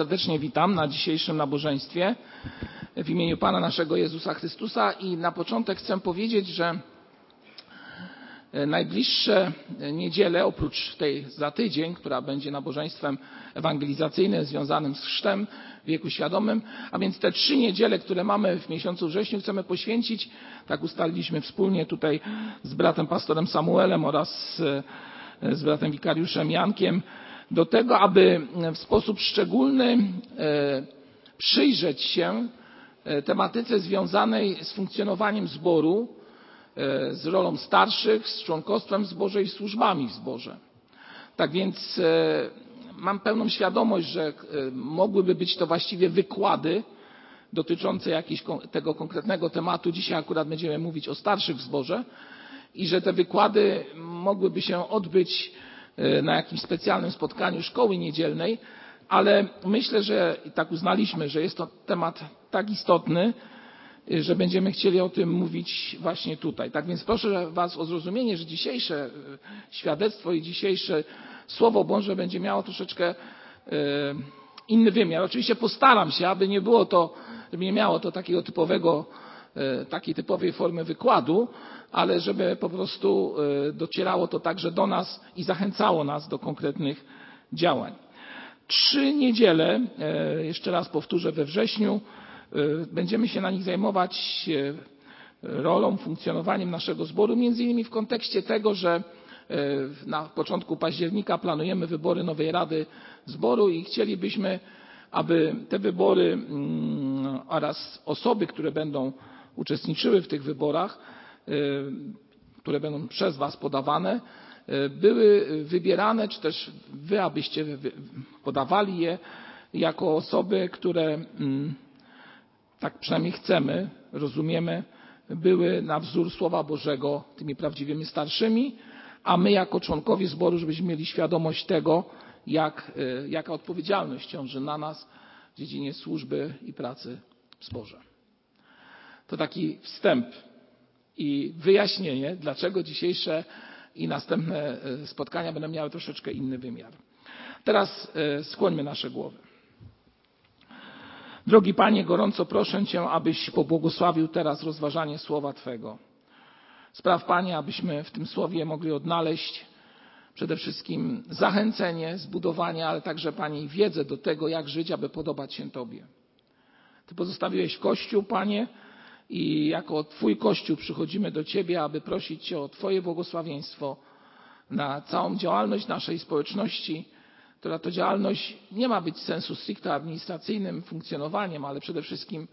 serdecznie witam na dzisiejszym nabożeństwie w imieniu Pana naszego Jezusa Chrystusa i na początek chcę powiedzieć, że najbliższe niedziele, oprócz tej za tydzień, która będzie nabożeństwem ewangelizacyjnym związanym z chrztem w wieku świadomym, a więc te trzy niedziele, które mamy w miesiącu wrześniu chcemy poświęcić, tak ustaliliśmy wspólnie tutaj z bratem pastorem Samuelem oraz z, z bratem wikariuszem Jankiem, do tego, aby w sposób szczególny przyjrzeć się tematyce związanej z funkcjonowaniem zboru, z rolą starszych, z członkostwem w zborze i służbami w zborze. Tak więc mam pełną świadomość, że mogłyby być to właściwie wykłady dotyczące jakiegoś tego konkretnego tematu. Dzisiaj akurat będziemy mówić o starszych w zborze i że te wykłady mogłyby się odbyć na jakimś specjalnym spotkaniu szkoły niedzielnej, ale myślę, że tak uznaliśmy, że jest to temat tak istotny, że będziemy chcieli o tym mówić właśnie tutaj. Tak więc proszę Was o zrozumienie, że dzisiejsze świadectwo i dzisiejsze Słowo Boże będzie miało troszeczkę inny wymiar. Oczywiście postaram się, aby nie było to, żeby nie miało to takiego typowego, takiej typowej formy wykładu, ale żeby po prostu docierało to także do nas i zachęcało nas do konkretnych działań. Trzy niedziele, jeszcze raz powtórzę, we wrześniu, będziemy się na nich zajmować rolą, funkcjonowaniem naszego zboru, między innymi w kontekście tego, że na początku października planujemy wybory nowej rady zboru i chcielibyśmy, aby te wybory oraz osoby, które będą uczestniczyły w tych wyborach, które będą przez Was podawane, były wybierane, czy też Wy, abyście podawali je jako osoby, które tak przynajmniej chcemy, rozumiemy, były na wzór Słowa Bożego tymi prawdziwymi starszymi, a my jako członkowie zboru, żebyśmy mieli świadomość tego, jak, jaka odpowiedzialność ciąży na nas w dziedzinie służby i pracy w zborze. To taki wstęp i wyjaśnienie, dlaczego dzisiejsze i następne spotkania będą miały troszeczkę inny wymiar. Teraz skłońmy nasze głowy. Drogi Panie, gorąco proszę Cię, abyś pobłogosławił teraz rozważanie słowa Twego. Spraw, Panie, abyśmy w tym słowie mogli odnaleźć przede wszystkim zachęcenie, zbudowanie, ale także, Panie, wiedzę do tego, jak żyć, aby podobać się Tobie. Ty pozostawiłeś Kościół, Panie, i jako Twój Kościół przychodzimy do Ciebie, aby prosić Cię o Twoje błogosławieństwo na całą działalność naszej społeczności, która to działalność nie ma być sensu stricte administracyjnym funkcjonowaniem, ale przede wszystkim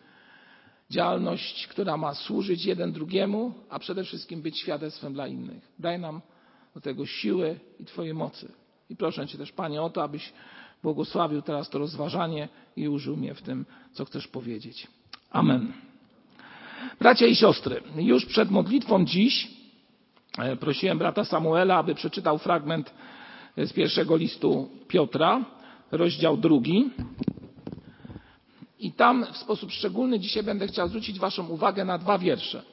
działalność, która ma służyć jeden drugiemu, a przede wszystkim być świadectwem dla innych. Daj nam do tego siły i Twojej mocy. I proszę Cię też, Panie, o to, abyś błogosławił teraz to rozważanie i użył mnie w tym, co chcesz powiedzieć. Amen. Bracia i siostry, już przed modlitwą dziś prosiłem brata Samuela, aby przeczytał fragment z pierwszego listu Piotra, rozdział drugi. I tam w sposób szczególny dzisiaj będę chciał zwrócić Waszą uwagę na dwa wiersze.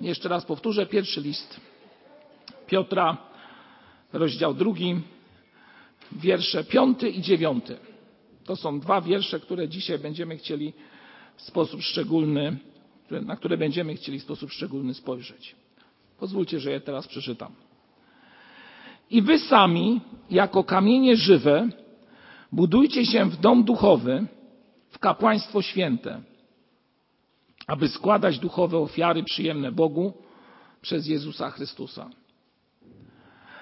Jeszcze raz powtórzę, pierwszy list Piotra, rozdział drugi, wiersze piąty i dziewiąty. To są dwa wiersze, które dzisiaj będziemy chcieli w sposób szczególny, na które będziemy chcieli w sposób szczególny spojrzeć. Pozwólcie, że je teraz przeczytam. I wy sami, jako kamienie żywe, budujcie się w dom duchowy, w kapłaństwo święte, aby składać duchowe ofiary przyjemne Bogu przez Jezusa Chrystusa.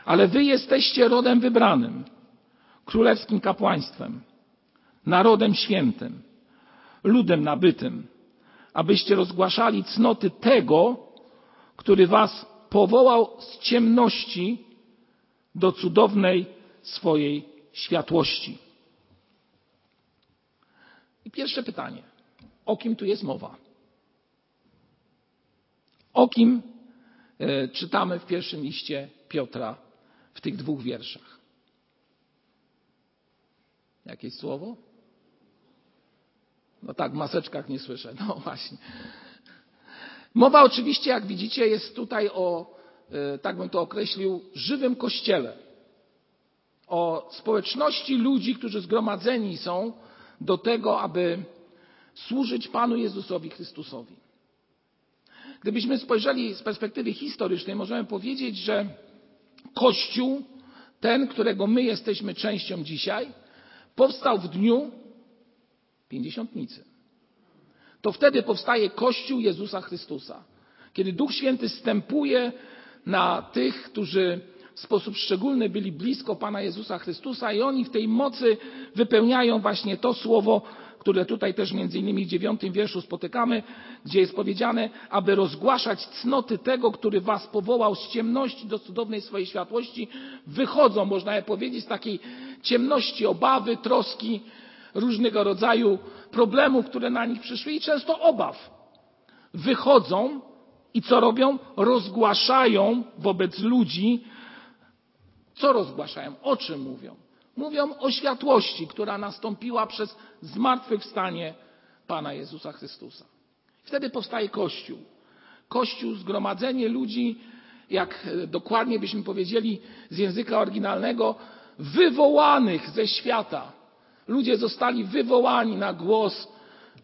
Ale wy jesteście rodem wybranym, królewskim kapłaństwem, narodem świętym, ludem nabytym, abyście rozgłaszali cnoty tego, który was powołał z ciemności do cudownej swojej światłości. I pierwsze pytanie. O kim tu jest mowa? O kim e, czytamy w pierwszym liście Piotra w tych dwóch wierszach? Jakieś słowo? No tak, w maseczkach nie słyszę. No właśnie. Mowa oczywiście, jak widzicie, jest tutaj o, tak bym to określił, żywym kościele. o społeczności ludzi, którzy zgromadzeni są do tego, aby służyć Panu Jezusowi Chrystusowi. Gdybyśmy spojrzeli z perspektywy historycznej, możemy powiedzieć, że Kościół, ten, którego my jesteśmy częścią dzisiaj, powstał w dniu pięćdziesiątnicy. To wtedy powstaje Kościół Jezusa Chrystusa. Kiedy Duch Święty stępuje na tych, którzy w sposób szczególny byli blisko Pana Jezusa Chrystusa i oni w tej mocy wypełniają właśnie to słowo, które tutaj też między innymi w dziewiątym wierszu spotykamy, gdzie jest powiedziane, aby rozgłaszać cnoty tego, który was powołał z ciemności do cudownej swojej światłości, wychodzą, można je powiedzieć, z takiej ciemności obawy, troski, różnego rodzaju problemów, które na nich przyszły i często obaw. Wychodzą i co robią? Rozgłaszają wobec ludzi. Co rozgłaszają? O czym mówią? Mówią o światłości, która nastąpiła przez zmartwychwstanie Pana Jezusa Chrystusa. Wtedy powstaje Kościół. Kościół, zgromadzenie ludzi, jak dokładnie byśmy powiedzieli z języka oryginalnego, wywołanych ze świata. Ludzie zostali wywołani na głos,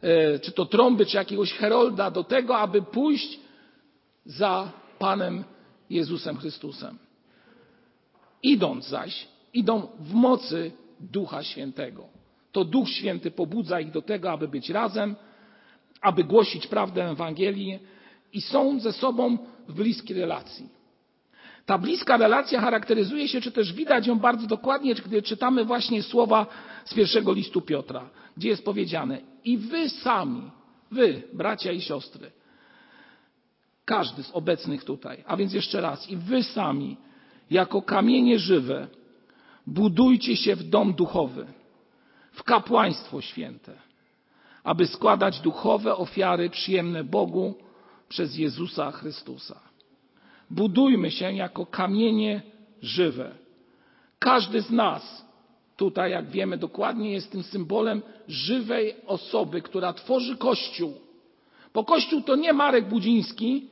e, czy to trąby, czy jakiegoś herolda, do tego, aby pójść za Panem Jezusem Chrystusem. Idąc zaś, idą w mocy Ducha Świętego. To Duch Święty pobudza ich do tego, aby być razem, aby głosić prawdę Ewangelii i są ze sobą w bliskiej relacji. Ta bliska relacja charakteryzuje się, czy też widać ją bardzo dokładnie, gdy czytamy właśnie słowa z pierwszego listu Piotra, gdzie jest powiedziane: I wy sami, wy, bracia i siostry, każdy z obecnych tutaj, a więc jeszcze raz, i wy sami, jako kamienie żywe, budujcie się w dom duchowy, w kapłaństwo święte, aby składać duchowe ofiary przyjemne Bogu przez Jezusa Chrystusa. Budujmy się jako kamienie żywe. Każdy z nas tutaj, jak wiemy dokładnie, jest tym symbolem żywej osoby, która tworzy Kościół. Bo Kościół to nie Marek Budziński,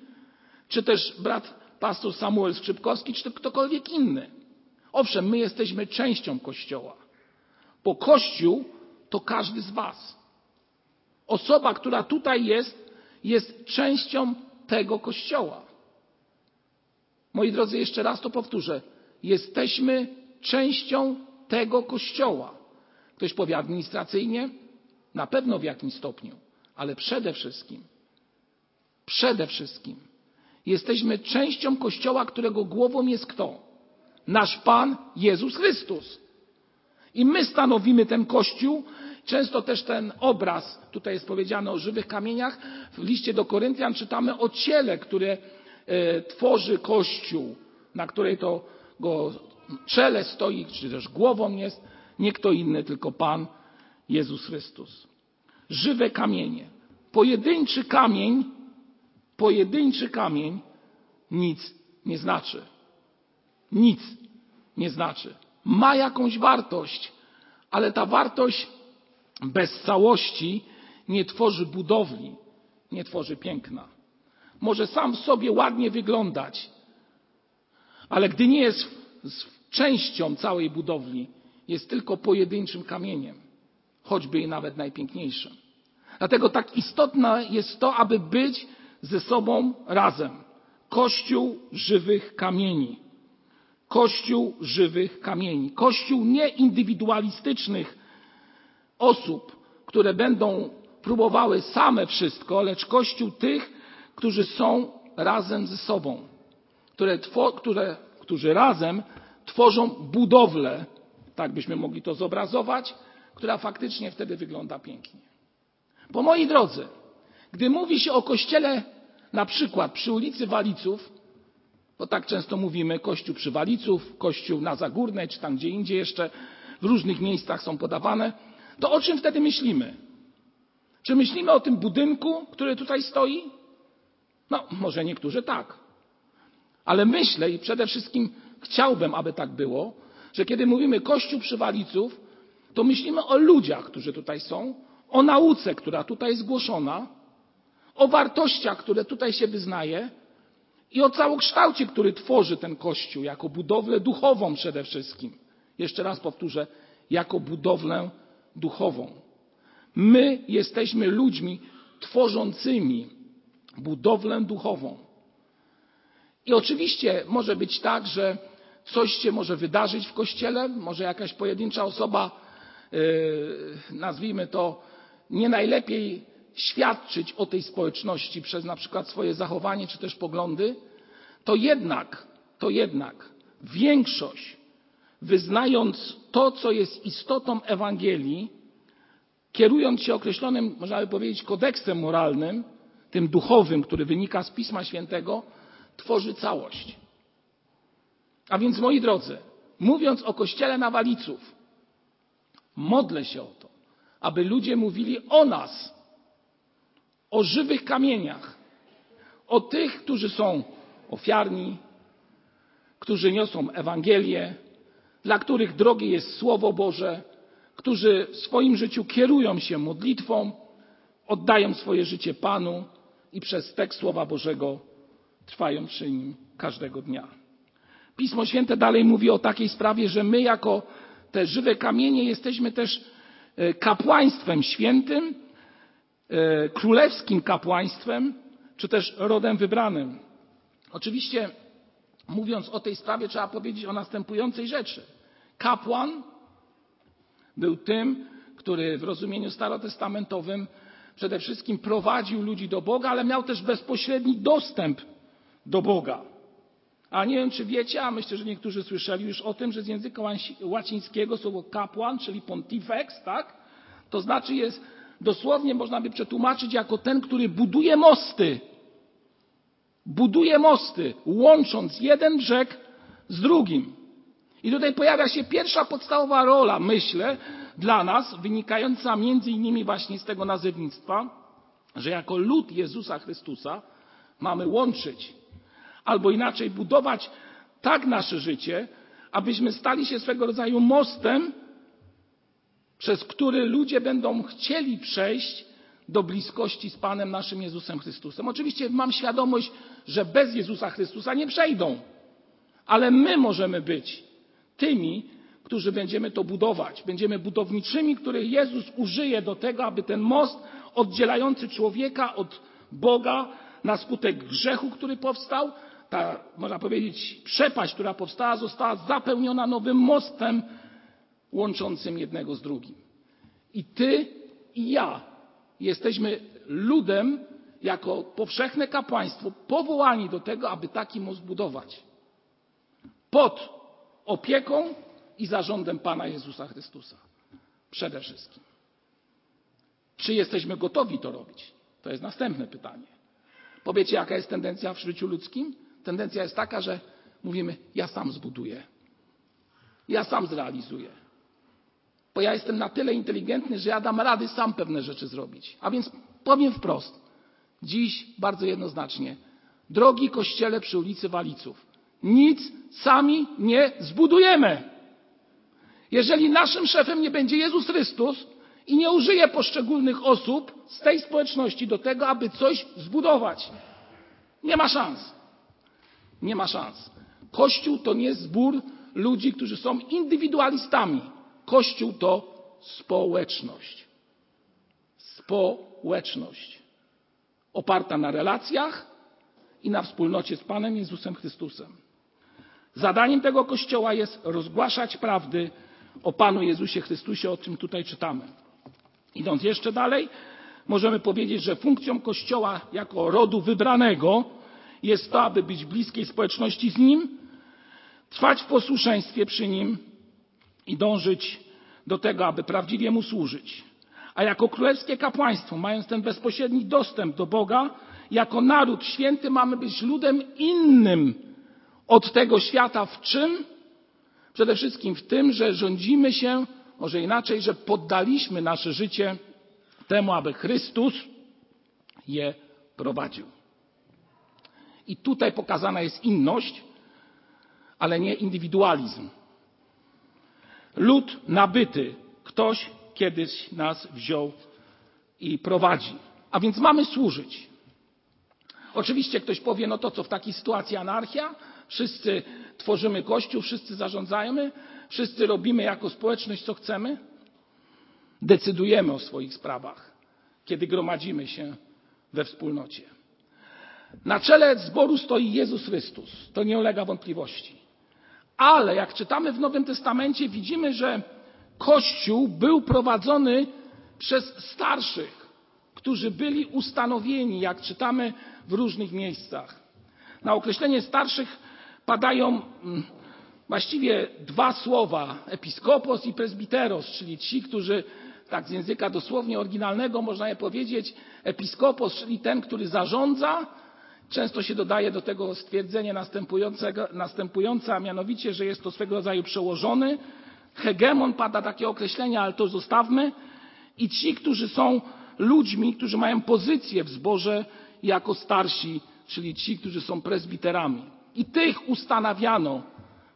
czy też brat pastor Samuel Skrzypkowski, czy ktokolwiek inny. Owszem, my jesteśmy częścią Kościoła, bo Kościół to każdy z Was. Osoba, która tutaj jest, jest częścią tego Kościoła. Moi drodzy, jeszcze raz to powtórzę. Jesteśmy częścią tego Kościoła. Ktoś powie administracyjnie? Na pewno w jakimś stopniu, ale przede wszystkim, przede wszystkim jesteśmy częścią Kościoła, którego głową jest kto? nasz Pan Jezus Chrystus. I my stanowimy ten Kościół. Często też ten obraz, tutaj jest powiedziane o żywych kamieniach, w liście do Koryntian czytamy o ciele, które tworzy Kościół, na której to go czele stoi, czy też głową jest nie kto inny, tylko Pan Jezus Chrystus. Żywe kamienie. Pojedynczy kamień, pojedynczy kamień nic nie znaczy nic nie znaczy. Ma jakąś wartość, ale ta wartość bez całości nie tworzy budowli, nie tworzy piękna. Może sam w sobie ładnie wyglądać, ale gdy nie jest częścią całej budowli, jest tylko pojedynczym kamieniem, choćby i nawet najpiękniejszym. Dlatego tak istotne jest to, aby być ze sobą razem. Kościół żywych kamieni. Kościół żywych kamieni. Kościół nieindywidualistycznych osób, które będą próbowały same wszystko, lecz Kościół tych, którzy są razem ze sobą, które, które, którzy razem tworzą budowlę, tak byśmy mogli to zobrazować, która faktycznie wtedy wygląda pięknie. Bo moi drodzy, gdy mówi się o kościele na przykład przy ulicy Waliców, bo tak często mówimy kościół przy Waliców, kościół na Zagórnej, czy tam gdzie indziej jeszcze, w różnych miejscach są podawane, to o czym wtedy myślimy? Czy myślimy o tym budynku, który tutaj stoi? No, może niektórzy tak. Ale myślę i przede wszystkim chciałbym, aby tak było, że kiedy mówimy Kościół przy Waliców, to myślimy o ludziach, którzy tutaj są, o nauce, która tutaj jest głoszona, o wartościach, które tutaj się wyznaje, i o całokształcie, który tworzy ten Kościół, jako budowlę duchową przede wszystkim, Jeszcze raz powtórzę, jako budowlę duchową. My jesteśmy ludźmi tworzącymi budowlę duchową. I oczywiście może być tak, że coś się może wydarzyć w kościele, może jakaś pojedyncza osoba, yy, nazwijmy to, nie najlepiej świadczyć o tej społeczności przez na przykład swoje zachowanie czy też poglądy, to jednak, to jednak większość, wyznając to, co jest istotą Ewangelii, kierując się określonym, można by powiedzieć, kodeksem moralnym, tym duchowym, który wynika z Pisma Świętego, tworzy całość. A więc, moi drodzy, mówiąc o kościele Nawaliców, modlę się o to, aby ludzie mówili o nas, o żywych kamieniach, o tych, którzy są ofiarni, którzy niosą Ewangelię, dla których drogie jest Słowo Boże, którzy w swoim życiu kierują się modlitwą, oddają swoje życie Panu i przez tekst Słowa Bożego trwają przy nim każdego dnia. Pismo Święte dalej mówi o takiej sprawie, że my jako te żywe kamienie jesteśmy też e, kapłaństwem świętym, e, królewskim kapłaństwem, czy też rodem wybranym. Oczywiście, mówiąc o tej sprawie, trzeba powiedzieć o następującej rzeczy. Kapłan był tym, który w rozumieniu starotestamentowym przede wszystkim prowadził ludzi do Boga, ale miał też bezpośredni dostęp do Boga. A nie wiem, czy wiecie, a myślę, że niektórzy słyszeli już o tym, że z języka łacińskiego słowo kapłan, czyli pontifex, tak? To znaczy jest dosłownie można by przetłumaczyć jako ten, który buduje mosty. Buduje mosty, łącząc jeden brzeg z drugim. I tutaj pojawia się pierwsza podstawowa rola, myślę, dla nas, wynikająca między innymi właśnie z tego nazewnictwa, że jako lud Jezusa Chrystusa mamy łączyć, albo inaczej budować tak nasze życie, abyśmy stali się swego rodzaju mostem, przez który ludzie będą chcieli przejść do bliskości z Panem naszym Jezusem Chrystusem. Oczywiście mam świadomość, że bez Jezusa Chrystusa nie przejdą, ale my możemy być tymi, którzy będziemy to budować. Będziemy budowniczymi, których Jezus użyje do tego, aby ten most oddzielający człowieka od Boga na skutek grzechu, który powstał, ta, można powiedzieć, przepaść, która powstała, została zapełniona nowym mostem łączącym jednego z drugim. I ty i ja jesteśmy ludem, jako powszechne kapłaństwo, powołani do tego, aby taki most budować. Pod opieką i zarządem Pana Jezusa Chrystusa. Przede wszystkim. Czy jesteśmy gotowi to robić? To jest następne pytanie. Powiecie, jaka jest tendencja w życiu ludzkim? Tendencja jest taka, że mówimy, ja sam zbuduję. Ja sam zrealizuję. Bo ja jestem na tyle inteligentny, że ja dam rady sam pewne rzeczy zrobić. A więc powiem wprost. Dziś bardzo jednoznacznie. Drogi kościele przy ulicy Waliców. Nic sami nie zbudujemy. Jeżeli naszym szefem nie będzie Jezus Chrystus i nie użyje poszczególnych osób z tej społeczności do tego, aby coś zbudować, nie ma szans. Nie ma szans. Kościół to nie zbór ludzi, którzy są indywidualistami. Kościół to społeczność. Społeczność. Oparta na relacjach i na wspólnocie z Panem Jezusem Chrystusem. Zadaniem tego kościoła jest rozgłaszać prawdy o Panu Jezusie Chrystusie, o czym tutaj czytamy. Idąc jeszcze dalej, możemy powiedzieć, że funkcją kościoła jako rodu wybranego jest to, aby być bliskiej społeczności z nim, trwać w posłuszeństwie przy nim i dążyć do tego, aby prawdziwie mu służyć. A jako królewskie kapłaństwo, mając ten bezpośredni dostęp do Boga, jako naród święty mamy być ludem innym od tego świata w czym? Przede wszystkim w tym, że rządzimy się, może inaczej, że poddaliśmy nasze życie temu, aby Chrystus je prowadził. I tutaj pokazana jest inność, ale nie indywidualizm. Lud nabyty, ktoś kiedyś nas wziął i prowadzi. A więc mamy służyć. Oczywiście ktoś powie, no to co, w takiej sytuacji anarchia? Wszyscy tworzymy kościół, wszyscy zarządzamy, wszyscy robimy jako społeczność co chcemy? Decydujemy o swoich sprawach, kiedy gromadzimy się we wspólnocie. Na czele zboru stoi Jezus Chrystus, to nie ulega wątpliwości. Ale jak czytamy w Nowym Testamencie, widzimy, że Kościół był prowadzony przez starszych, którzy byli ustanowieni, jak czytamy w różnych miejscach. Na określenie starszych padają mm, właściwie dwa słowa: episkopos i presbiteros, czyli ci, którzy, tak z języka dosłownie oryginalnego można je powiedzieć, episkopos, czyli ten, który zarządza, Często się dodaje do tego stwierdzenie następujące, a mianowicie, że jest to swego rodzaju przełożony. Hegemon pada takie określenie, ale to zostawmy. I ci, którzy są ludźmi, którzy mają pozycję w zborze jako starsi, czyli ci, którzy są prezbiterami. I tych ustanawiano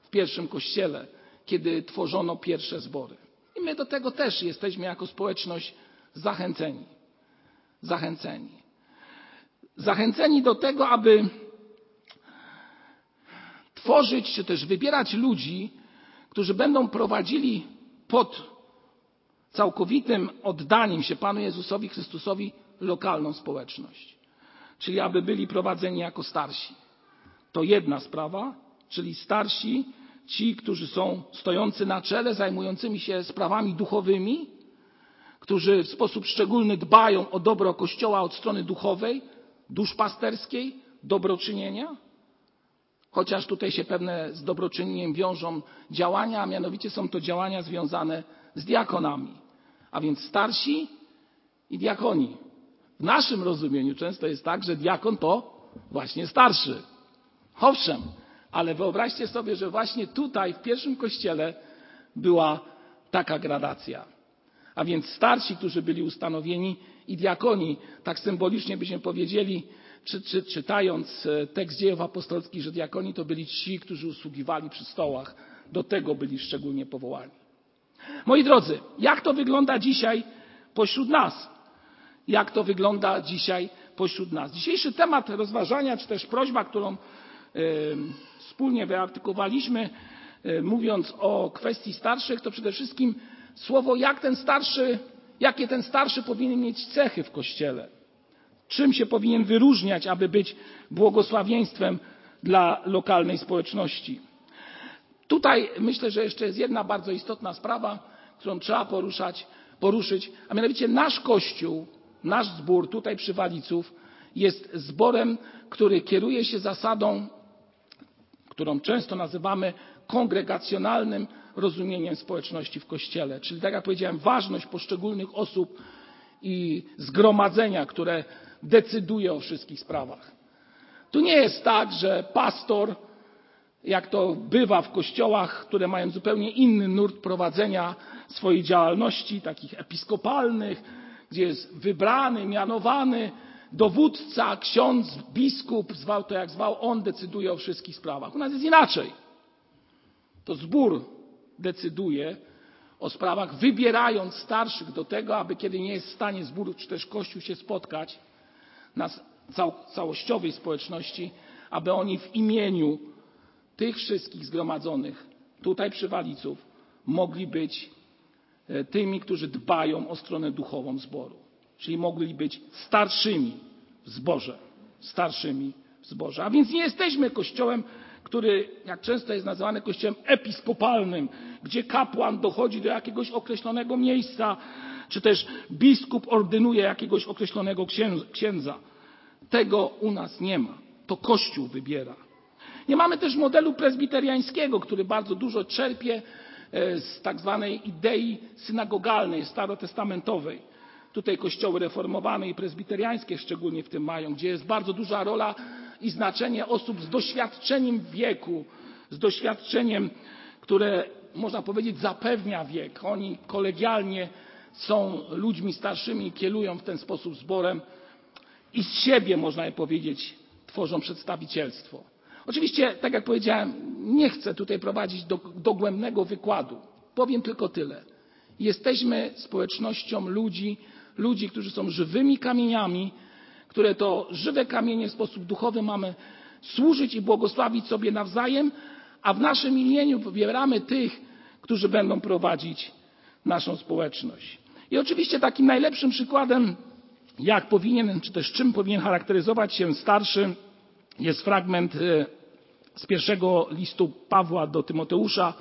w pierwszym kościele, kiedy tworzono pierwsze zbory. I my do tego też jesteśmy jako społeczność zachęceni. Zachęceni zachęceni do tego, aby tworzyć czy też wybierać ludzi, którzy będą prowadzili pod całkowitym oddaniem się Panu Jezusowi Chrystusowi lokalną społeczność. Czyli aby byli prowadzeni jako starsi. To jedna sprawa, czyli starsi, ci, którzy są stojący na czele, zajmującymi się sprawami duchowymi, którzy w sposób szczególny dbają o dobro Kościoła od strony duchowej, duszpasterskiej, dobroczynienia? Chociaż tutaj się pewne z dobroczynieniem wiążą działania, a mianowicie są to działania związane z diakonami. A więc starsi i diakoni. W naszym rozumieniu często jest tak, że diakon to właśnie starszy. Owszem, ale wyobraźcie sobie, że właśnie tutaj w pierwszym kościele była taka gradacja. A więc starsi, którzy byli ustanowieni i diakoni. Tak symbolicznie byśmy powiedzieli, czy, czy, czytając e, tekst dziejów apostolskich, że diakoni to byli ci, którzy usługiwali przy stołach. Do tego byli szczególnie powołani. Moi drodzy, jak to wygląda dzisiaj pośród nas? Jak to wygląda dzisiaj pośród nas? Dzisiejszy temat rozważania, czy też prośba, którą wspólnie wyartykowaliśmy, y, mówiąc o kwestii starszych, to przede wszystkim słowo, jak ten starszy jakie ten starszy powinien mieć cechy w kościele, czym się powinien wyróżniać, aby być błogosławieństwem dla lokalnej społeczności. Tutaj myślę, że jeszcze jest jedna bardzo istotna sprawa, którą trzeba poruszać, poruszyć, a mianowicie nasz Kościół, nasz zbór tutaj przy Waliców jest zborem, który kieruje się zasadą, którą często nazywamy kongregacjonalnym rozumieniem społeczności w Kościele. Czyli tak jak powiedziałem, ważność poszczególnych osób i zgromadzenia, które decyduje o wszystkich sprawach. Tu nie jest tak, że pastor, jak to bywa w kościołach, które mają zupełnie inny nurt prowadzenia swojej działalności, takich episkopalnych, gdzie jest wybrany, mianowany dowódca, ksiądz, biskup, zwał to jak zwał, on decyduje o wszystkich sprawach. U nas jest inaczej. To zbór decyduje o sprawach, wybierając starszych do tego, aby kiedy nie jest w stanie zbór czy też Kościół się spotkać na całościowej społeczności, aby oni w imieniu tych wszystkich zgromadzonych tutaj przy Waliców mogli być e, tymi, którzy dbają o stronę duchową zboru. Czyli mogli być starszymi w. Starszymi w. A więc nie jesteśmy kościołem który, jak często jest nazywany kościołem episkopalnym, gdzie kapłan dochodzi do jakiegoś określonego miejsca, czy też biskup ordynuje jakiegoś określonego księdza. Tego u nas nie ma. To Kościół wybiera. Nie mamy też modelu prezbiteriańskiego, który bardzo dużo czerpie e, z tak zwanej idei synagogalnej, starotestamentowej. Tutaj kościoły reformowane i prezbiteriańskie szczególnie w tym mają, gdzie jest bardzo duża rola i znaczenie osób z doświadczeniem wieku, z doświadczeniem, które można powiedzieć zapewnia wiek. Oni kolegialnie są ludźmi starszymi, kierują w ten sposób zborem i z siebie, można powiedzieć, tworzą przedstawicielstwo. Oczywiście, tak jak powiedziałem, nie chcę tutaj prowadzić do, dogłębnego wykładu. Powiem tylko tyle. Jesteśmy społecznością ludzi, ludzi, którzy są żywymi kamieniami, które to żywe kamienie w sposób duchowy mamy służyć i błogosławić sobie nawzajem, a w naszym imieniu wybieramy tych, którzy będą prowadzić naszą społeczność. I oczywiście takim najlepszym przykładem, jak powinien, czy też czym powinien charakteryzować się starszy, jest fragment e, z pierwszego listu Pawła do Tymoteusza,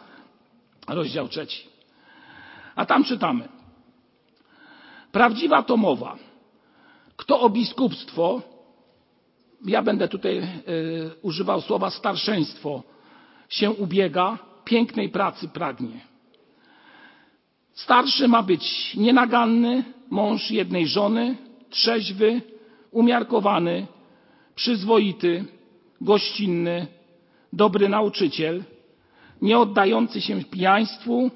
rozdział trzeci. A tam czytamy. Prawdziwa to mowa. Kto o biskupstwo, ja będę tutaj y, używał słowa starszeństwo, się ubiega, pięknej pracy pragnie. Starszy ma być nienaganny, mąż jednej żony, trzeźwy, umiarkowany, przyzwoity, gościnny, dobry nauczyciel, nie oddający się pijaństwu,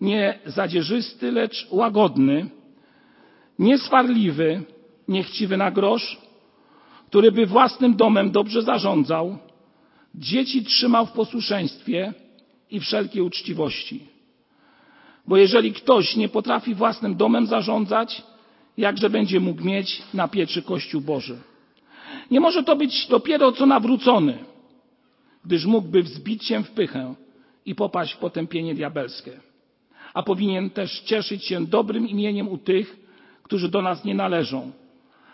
nie zadzierzysty, lecz łagodny, nieswarliwy, niechciwy na grosz, który by własnym domem dobrze zarządzał, dzieci trzymał w posłuszeństwie i wszelkiej uczciwości. Bo jeżeli ktoś nie potrafi własnym domem zarządzać, jakże będzie mógł mieć na pieczy Kościół Boży? Nie może to być dopiero co nawrócony, gdyż mógłby wzbić się w pychę i popaść w potępienie diabelskie. A powinien też cieszyć się dobrym imieniem u tych, którzy do nas nie należą,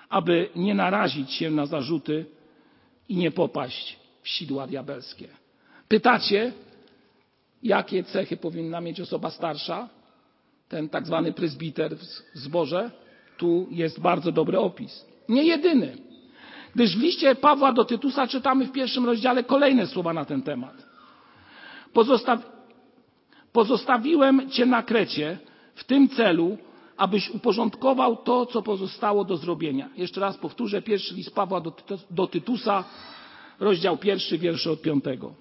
aby nie narazić się na zarzuty i nie popaść w sidła diabelskie. Pytacie, jakie cechy powinna mieć osoba starsza? Ten tak zwany prezbiter w zborze? Tu jest bardzo dobry opis. Nie jedyny. Gdyż w liście Pawła do Tytusa czytamy w pierwszym rozdziale kolejne słowa na ten temat. Pozostawiłem Cię na Krecie w tym celu, abyś uporządkował to, co pozostało do zrobienia. Jeszcze raz powtórzę, pierwszy list Pawła do, do Tytusa, rozdział pierwszy, wiersze od piątego.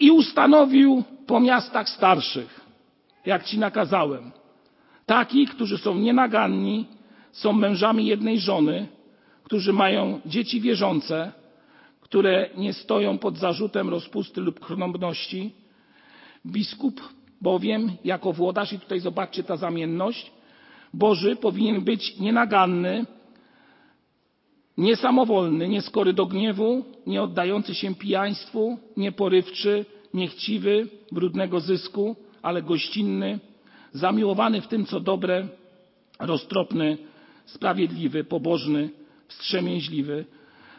I ustanowił po miastach starszych, jak ci nakazałem, takich, którzy są nienaganni, są mężami jednej żony, którzy mają dzieci wierzące, które nie stoją pod zarzutem rozpusty lub chromności. Biskup bowiem jako włodarz, i tutaj zobaczcie ta zamienność, Boży powinien być nienaganny, niesamowolny, nieskory do gniewu, nie oddający się pijaństwu, nieporywczy, niechciwy, brudnego zysku, ale gościnny, zamiłowany w tym, co dobre, roztropny, sprawiedliwy, pobożny, wstrzemięźliwy,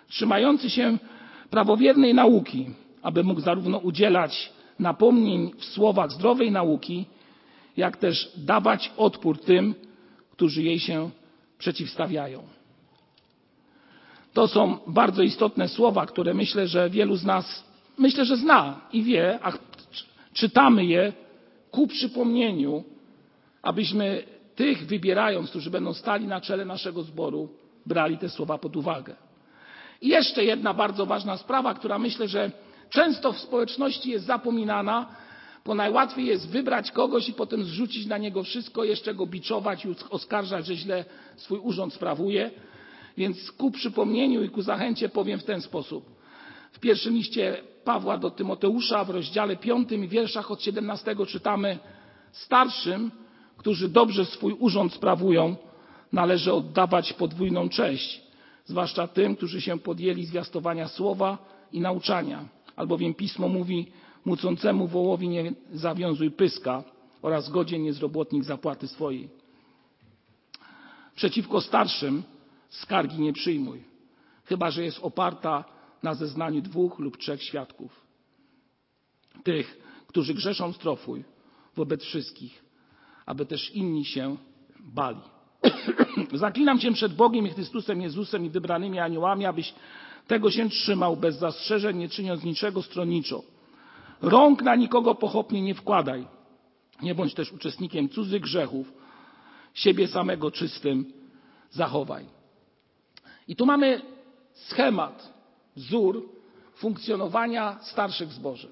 trzymający się prawowiernej nauki, aby mógł zarówno udzielać napomnień w słowach zdrowej nauki, jak też dawać odpór tym, którzy jej się przeciwstawiają. To są bardzo istotne słowa, które myślę, że wielu z nas myślę, że zna i wie, a czytamy je ku przypomnieniu, abyśmy tych wybierając, którzy będą stali na czele naszego zboru, brali te słowa pod uwagę. I jeszcze jedna bardzo ważna sprawa, która myślę, że często w społeczności jest zapominana, bo najłatwiej jest wybrać kogoś i potem zrzucić na niego wszystko, jeszcze go biczować i oskarżać, że źle swój urząd sprawuje. Więc ku przypomnieniu i ku zachęcie powiem w ten sposób. W pierwszym liście Pawła do Tymoteusza w rozdziale 5 i wierszach od 17 czytamy starszym, którzy dobrze swój urząd sprawują, należy oddawać podwójną cześć, zwłaszcza tym, którzy się podjęli zwiastowania słowa i nauczania. Albowiem pismo mówi, mucącemu wołowi nie zawiązuj pyska oraz godzien niezrobotnik zapłaty swojej. Przeciwko starszym skargi nie przyjmuj, chyba że jest oparta na zeznaniu dwóch lub trzech świadków. Tych, którzy grzeszą strofuj wobec wszystkich, aby też inni się bali. Zaklinam Cię przed Bogiem i Chrystusem Jezusem i wybranymi aniołami, abyś tego się trzymał bez zastrzeżeń, nie czyniąc niczego stronniczo. Rąk na nikogo pochopnie nie wkładaj. Nie bądź też uczestnikiem cudzych grzechów. Siebie samego czystym zachowaj. I tu mamy schemat, wzór funkcjonowania starszych zboży.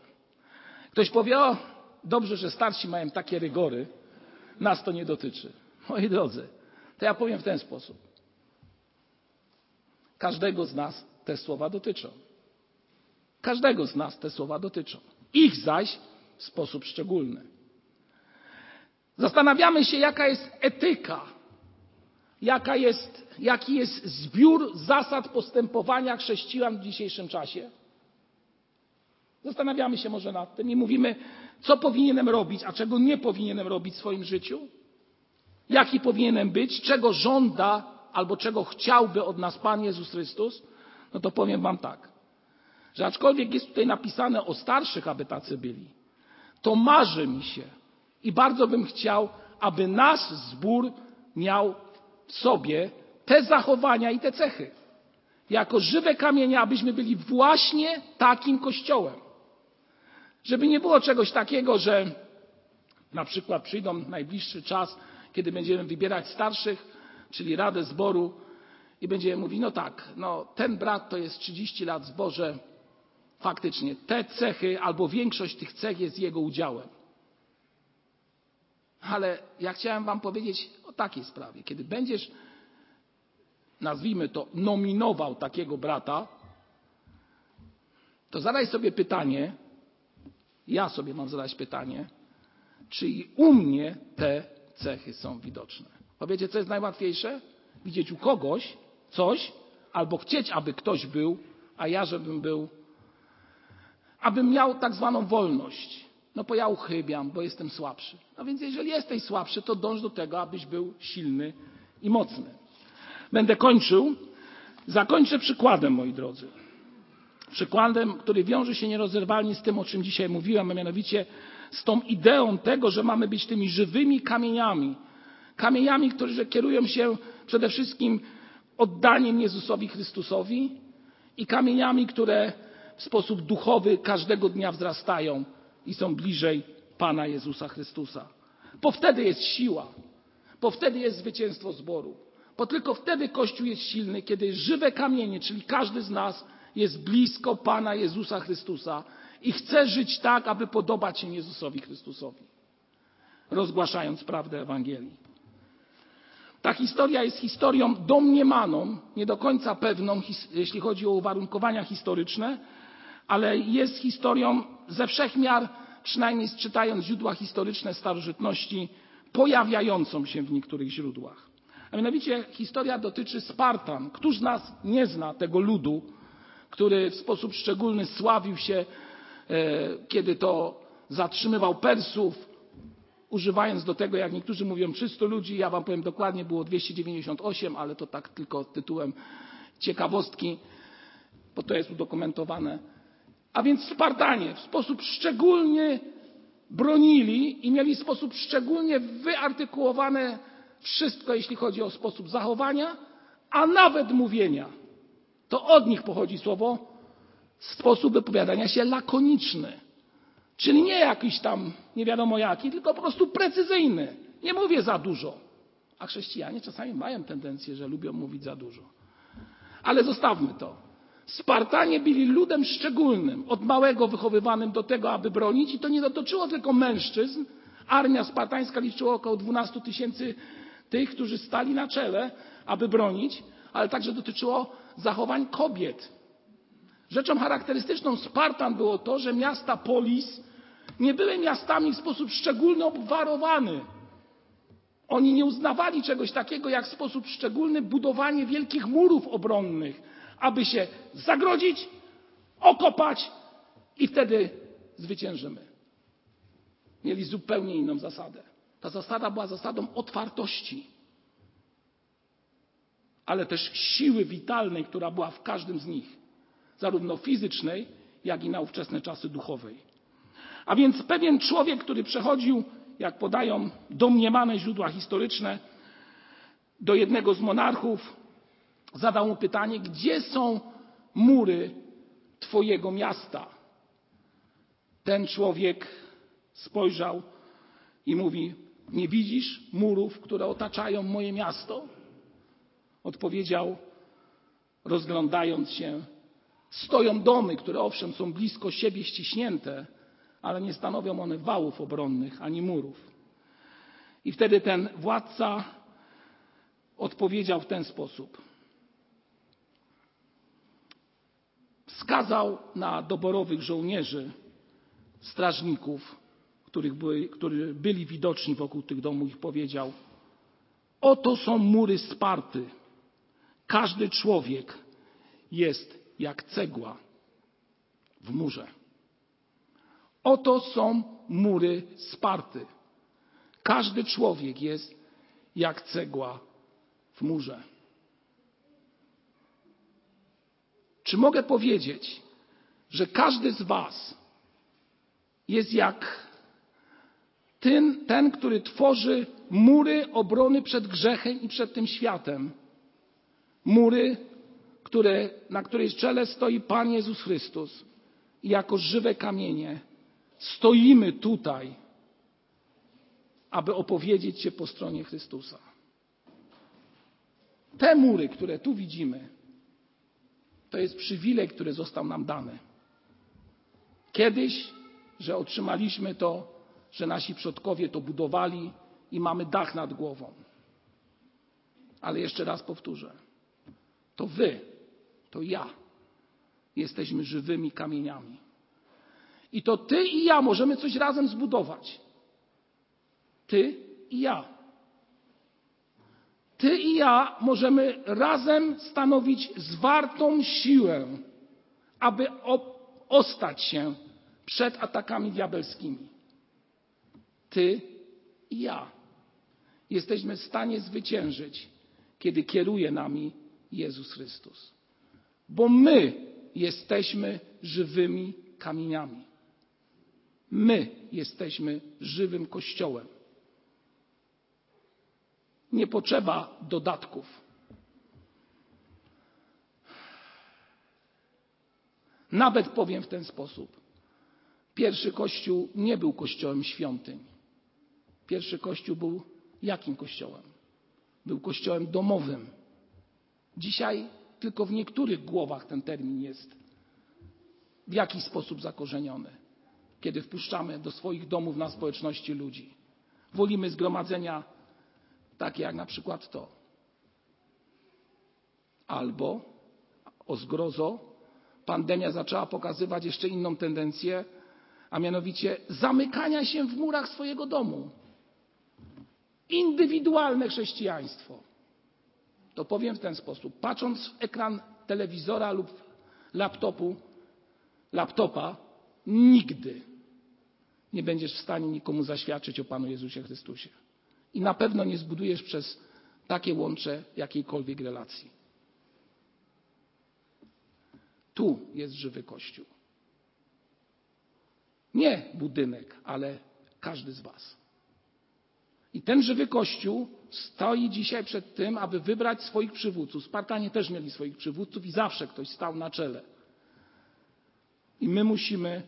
Ktoś powie, o, dobrze, że starsi mają takie rygory, nas to nie dotyczy. Moi drodzy, to ja powiem w ten sposób. Każdego z nas te słowa dotyczą. Każdego z nas te słowa dotyczą. Ich zaś w sposób szczególny. Zastanawiamy się, jaka jest etyka jaka jest, jaki jest zbiór zasad postępowania chrześcijan w dzisiejszym czasie? Zastanawiamy się może nad tym i mówimy, co powinienem robić, a czego nie powinienem robić w swoim życiu? Jaki powinienem być? Czego żąda albo czego chciałby od nas Pan Jezus Chrystus? No to powiem Wam tak, że aczkolwiek jest tutaj napisane o starszych, aby tacy byli, to marzy mi się i bardzo bym chciał, aby nasz zbór miał w sobie te zachowania i te cechy. Jako żywe kamienie, abyśmy byli właśnie takim kościołem. Żeby nie było czegoś takiego, że na przykład przyjdą najbliższy czas, kiedy będziemy wybierać starszych, czyli Radę Zboru i będziemy mówić, no tak, no ten brat to jest 30 lat w zborze, faktycznie te cechy albo większość tych cech jest jego udziałem. Ale ja chciałem Wam powiedzieć o takiej sprawie. Kiedy będziesz, nazwijmy to, nominował takiego brata, to zadaj sobie pytanie, ja sobie mam zadać pytanie, czy i u mnie te cechy są widoczne. Bo wiecie, co jest najłatwiejsze? Widzieć u kogoś coś, albo chcieć, aby ktoś był, a ja, żebym był, abym miał tak zwaną wolność. No bo ja uchybiam, bo jestem słabszy. No więc jeżeli jesteś słabszy, to dąż do tego, abyś był silny i mocny. Będę kończył. Zakończę przykładem, moi drodzy. Przykładem, który wiąże się nierozerwalnie z tym, o czym dzisiaj mówiłem, a mianowicie z tą ideą tego, że mamy być tymi żywymi kamieniami. Kamieniami, które kierują się przede wszystkim oddaniem Jezusowi Chrystusowi i kamieniami, które w sposób duchowy każdego dnia wzrastają i są bliżej Pana Jezusa Chrystusa. Bo wtedy jest siła, bo wtedy jest zwycięstwo zboru. Bo tylko wtedy Kościół jest silny, kiedy żywe kamienie, czyli każdy z nas jest blisko Pana Jezusa Chrystusa i chce żyć tak, aby podobać się Jezusowi Chrystusowi, rozgłaszając prawdę Ewangelii. Ta historia jest historią domniemaną, nie do końca pewną, jeśli chodzi o uwarunkowania historyczne, ale jest historią ze wszechmiar, przynajmniej czytając źródła historyczne starożytności, pojawiającą się w niektórych źródłach. A mianowicie historia dotyczy Spartan. Któż z nas nie zna tego ludu, który w sposób szczególny sławił się, e, kiedy to zatrzymywał Persów, używając do tego, jak niektórzy mówią, 300 ludzi, ja wam powiem dokładnie, było 298, ale to tak tylko tytułem ciekawostki, bo to jest udokumentowane. A więc Spartanie w sposób szczególny bronili i mieli w sposób szczególnie wyartykułowane wszystko, jeśli chodzi o sposób zachowania, a nawet mówienia. To od nich pochodzi słowo sposób wypowiadania się lakoniczny. Czyli nie jakiś tam nie wiadomo jaki, tylko po prostu precyzyjny. Nie mówię za dużo. A chrześcijanie czasami mają tendencję, że lubią mówić za dużo. Ale zostawmy to. Spartanie byli ludem szczególnym, od małego wychowywanym do tego, aby bronić, i to nie dotyczyło tylko mężczyzn. Armia spartańska liczyła około 12 tysięcy tych, którzy stali na czele, aby bronić, ale także dotyczyło zachowań kobiet. Rzeczą charakterystyczną Spartan było to, że miasta polis nie były miastami w sposób szczególny obwarowany. Oni nie uznawali czegoś takiego jak w sposób szczególny budowanie wielkich murów obronnych, aby się zagrodzić, okopać i wtedy zwyciężymy. Mieli zupełnie inną zasadę. Ta zasada była zasadą otwartości, ale też siły witalnej, która była w każdym z nich, zarówno fizycznej, jak i na ówczesne czasy duchowej. A więc pewien człowiek, który przechodził, jak podają domniemane źródła historyczne, do jednego z monarchów, zadał mu pytanie, gdzie są mury Twojego miasta? Ten człowiek spojrzał i mówi: Nie widzisz murów, które otaczają moje miasto? Odpowiedział, rozglądając się: Stoją domy, które owszem są blisko siebie ściśnięte, ale nie stanowią one wałów obronnych ani murów. I wtedy ten władca odpowiedział w ten sposób: wskazał na doborowych żołnierzy, strażników, których którzy byli widoczni wokół tych domów i powiedział: Oto są mury Sparty. Każdy człowiek jest jak cegła w murze. Oto są mury Sparty. Każdy człowiek jest jak cegła w murze. Czy mogę powiedzieć, że każdy z Was jest jak ten, ten, który tworzy mury obrony przed grzechem i przed tym światem? Mury, które, na której czele stoi Pan Jezus Chrystus. I jako żywe kamienie stoimy tutaj, aby opowiedzieć się po stronie Chrystusa. Te mury, które tu widzimy, to jest przywilej, który został nam dany. Kiedyś, że otrzymaliśmy to, że nasi przodkowie to budowali i mamy dach nad głową. Ale jeszcze raz powtórzę. To wy, to ja jesteśmy żywymi kamieniami. I to ty i ja możemy coś razem zbudować. Ty i ja. Ty i ja możemy razem stanowić zwartą siłę, aby ostać się przed atakami diabelskimi. Ty i ja jesteśmy w stanie zwyciężyć, kiedy kieruje nami Jezus Chrystus. Bo my jesteśmy żywymi kamieniami. My jesteśmy żywym Kościołem. Nie potrzeba dodatków. Nawet powiem w ten sposób. Pierwszy Kościół nie był kościołem świątyń. Pierwszy Kościół był jakim kościołem? Był kościołem domowym. Dzisiaj tylko w niektórych głowach ten termin jest w jakiś sposób zakorzeniony. Kiedy wpuszczamy do swoich domów na społeczności ludzi. Wolimy zgromadzenia takie jak na przykład to. Albo o zgrozo pandemia zaczęła pokazywać jeszcze inną tendencję, a mianowicie zamykania się w murach swojego domu. Indywidualne chrześcijaństwo. To powiem w ten sposób. Patrząc w ekran telewizora lub laptopu, laptopa, nigdy nie będziesz w stanie nikomu zaświadczyć o Panu Jezusie Chrystusie. I na pewno nie zbudujesz przez takie łącze jakiejkolwiek relacji. Tu jest żywy Kościół. Nie budynek, ale każdy z Was. I ten żywy Kościół stoi dzisiaj przed tym, aby wybrać swoich przywódców. Spartanie też mieli swoich przywódców i zawsze ktoś stał na czele. I my musimy,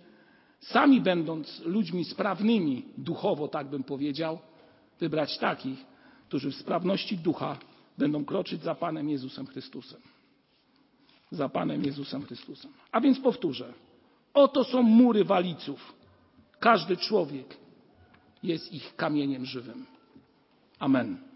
sami będąc ludźmi sprawnymi duchowo, tak bym powiedział, wybrać takich, którzy w sprawności ducha będą kroczyć za Panem Jezusem Chrystusem. Za Panem Jezusem Chrystusem. A więc powtórzę. Oto są mury waliców. Każdy człowiek jest ich kamieniem żywym. Amen.